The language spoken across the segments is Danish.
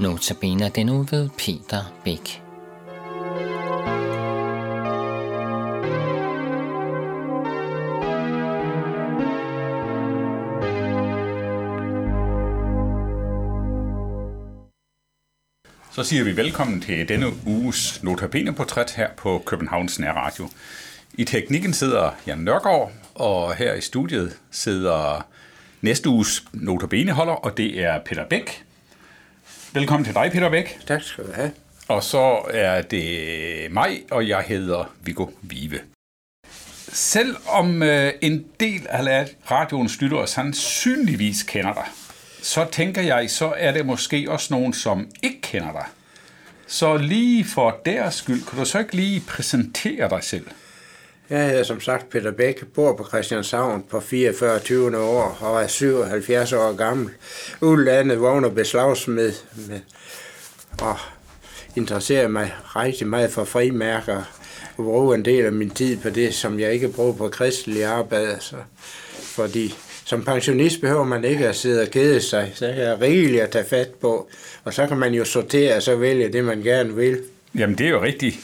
Notabene den nu ved Peter Bæk. Så siger vi velkommen til denne uges Notabene-portræt her på Københavns Nærradio. I teknikken sidder Jan Nørgaard, og her i studiet sidder næste uges Notabene-holder, og det er Peter Bæk. Velkommen til dig, Peter Bæk. Tak skal du have. Og så er det mig, og jeg hedder Viggo Vive. Selvom øh, en del af radioens lyttere sandsynligvis kender dig, så tænker jeg, så er det måske også nogen, som ikke kender dig. Så lige for deres skyld, kan du så ikke lige præsentere dig selv? Jeg hedder som sagt Peter Bæk, bor på Christianshavn på 44 20. år og er 77 år gammel. Udlandet vågner beslagsmed med, og interesserer mig rigtig meget for frimærker og bruger en del af min tid på det, som jeg ikke bruger på kristelig arbejde. Så, fordi som pensionist behøver man ikke at sidde og kede sig. Så er der rigeligt at tage fat på. Og så kan man jo sortere og så vælge det, man gerne vil. Jamen, det er jo rigtigt.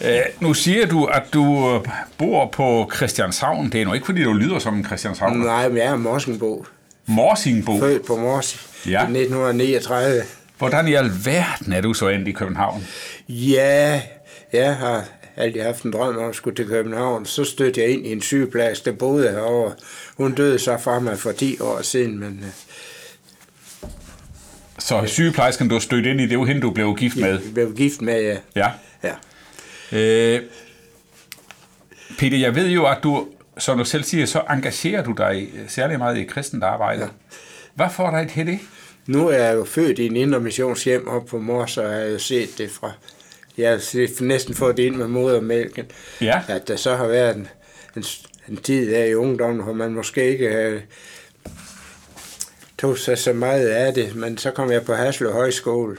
Uh, nu siger du, at du øh, bor på Christianshavn. Det er nu ikke, fordi du lyder som en Christianshavn. Nej, men jeg er Morsingbo. Morsingbo? Født på Mors ja. i 1939. Hvordan i alverden er du så endt i København? Ja, jeg har altid haft en drøm om at skulle til København. Så stødte jeg ind i en sygeplads, der boede herovre. Hun døde så fra mig for 10 år siden, men... Så sygeplejersken, du stødte ind i, det var hende, du blev gift med? Jeg blev gift med, ja. Ja. ja. Øh, Peter, jeg ved jo, at du, som du selv siger, så engagerer du dig særlig meget i kristent arbejde. Ja. Hvad får dig til det? Nu er jeg jo født i en indre missionshjem op på Mors, og jeg har jo set det fra... Jeg har næsten fået det ind med modermælken. Ja. At der så har været en, en, en tid der i ungdommen, hvor man måske ikke havde tog sig så meget af det, men så kom jeg på Haslev Højskole.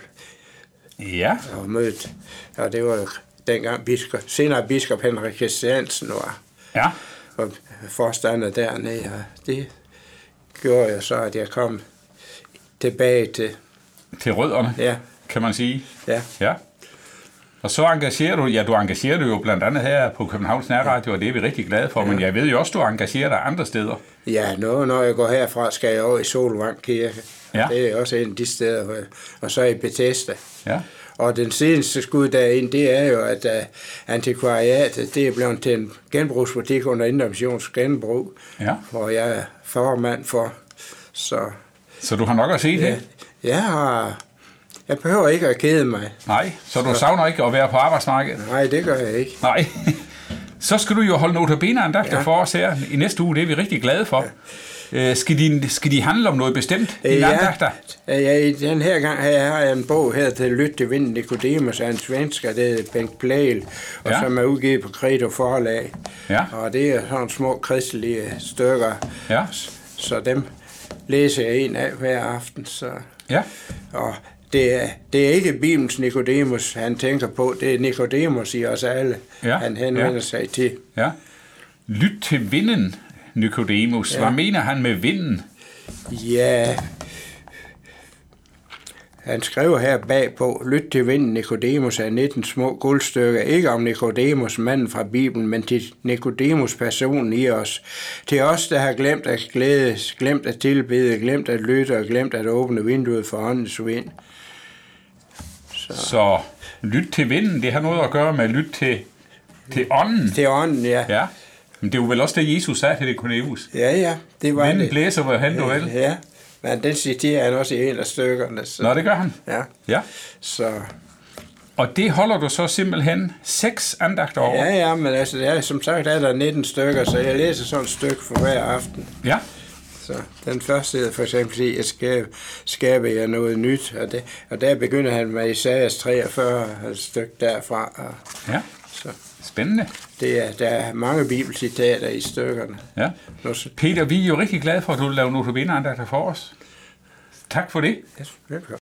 Ja. Og mødte, og det var dengang biskop, senere biskop Henrik Christiansen var. Ja. Og forstander dernede, og det gjorde jeg så, at jeg kom tilbage til... Til rødderne, ja. kan man sige. Ja. ja. Og så engagerer du, ja, du engagerer dig jo blandt andet her på Københavns Nærradio, og det er vi rigtig glade for, ja. men jeg ved jo også, du engagerer dig andre steder. Ja, nu, når jeg går herfra, skal jeg over i Solvang Kirke. Ja. Det er også en af de steder, og så i Bethesda. Ja. Og den seneste skud derind, det er jo, at uh, antikvariatet, det er blevet til en genbrugsbutik under Indremissions genbrug, ja. hvor jeg er formand for. Så, så du har nok at se ja, det? Jeg har... Jeg behøver ikke at kede mig. Nej, så du så, savner ikke at være på arbejdsmarkedet? Nej, det gør jeg ikke. Nej. Så skal du jo holde notabene andagter ja. for os her i næste uge. Det er vi rigtig glade for. Ja. Skal, de, skal de handle om noget bestemt, dine ja, andagter? Ja, i den her gang her har jeg en bog her til Lyt til Vinden Nicodemus af en svensker, det er Bengt Plæl, og ja. som er udgivet på Credo Forlag. Ja. Og det er sådan små kristelige stykker. Ja. Så dem læser jeg en af hver aften. Så. Ja. Og det er, det er ikke Bibelens Nikodemus, han tænker på. Det er Nikodemus i os alle, ja, han henvender ja. sig til. Ja. Lyt til vinden, Nikodemus. Ja. Hvad mener han med vinden? Ja, han skriver her bagpå, lyt til vinden Nikodemus af 19 små guldstykker, ikke om Nikodemus, manden fra Bibelen, men til Nikodemus personen i os. Til os, der har glemt at glædes, glemt at tilbede, glemt at lytte og glemt at åbne vinduet for åndens vind. Så. Så lyt til vinden, det har noget at gøre med lyt til, til ånden. Til ånden, ja. ja. Men det jo vel også det, Jesus sagde til Nikodemus. Ja, ja, det var Vinden det. blæser, hvor han du vil. Ja, men den citerer han også i en af stykkerne. Så. Nå, det gør han? Ja. ja. Så. Og det holder du så simpelthen seks andagter over? Ja, ja, men altså, er, som sagt er der 19 stykker, så jeg læser sådan et stykke for hver aften. Ja. Så den første hedder for eksempel, at jeg skaber, skaber jeg noget nyt, og, det, og der begynder han med Isaias 43, et stykke derfra. Og, ja, så. Spændende. Det er, der er mange bibelcitater i stykkerne. Ja. Peter, vi er jo rigtig glade for, at du laver notabene andagter for os. Tak for det. Ja, velkommen.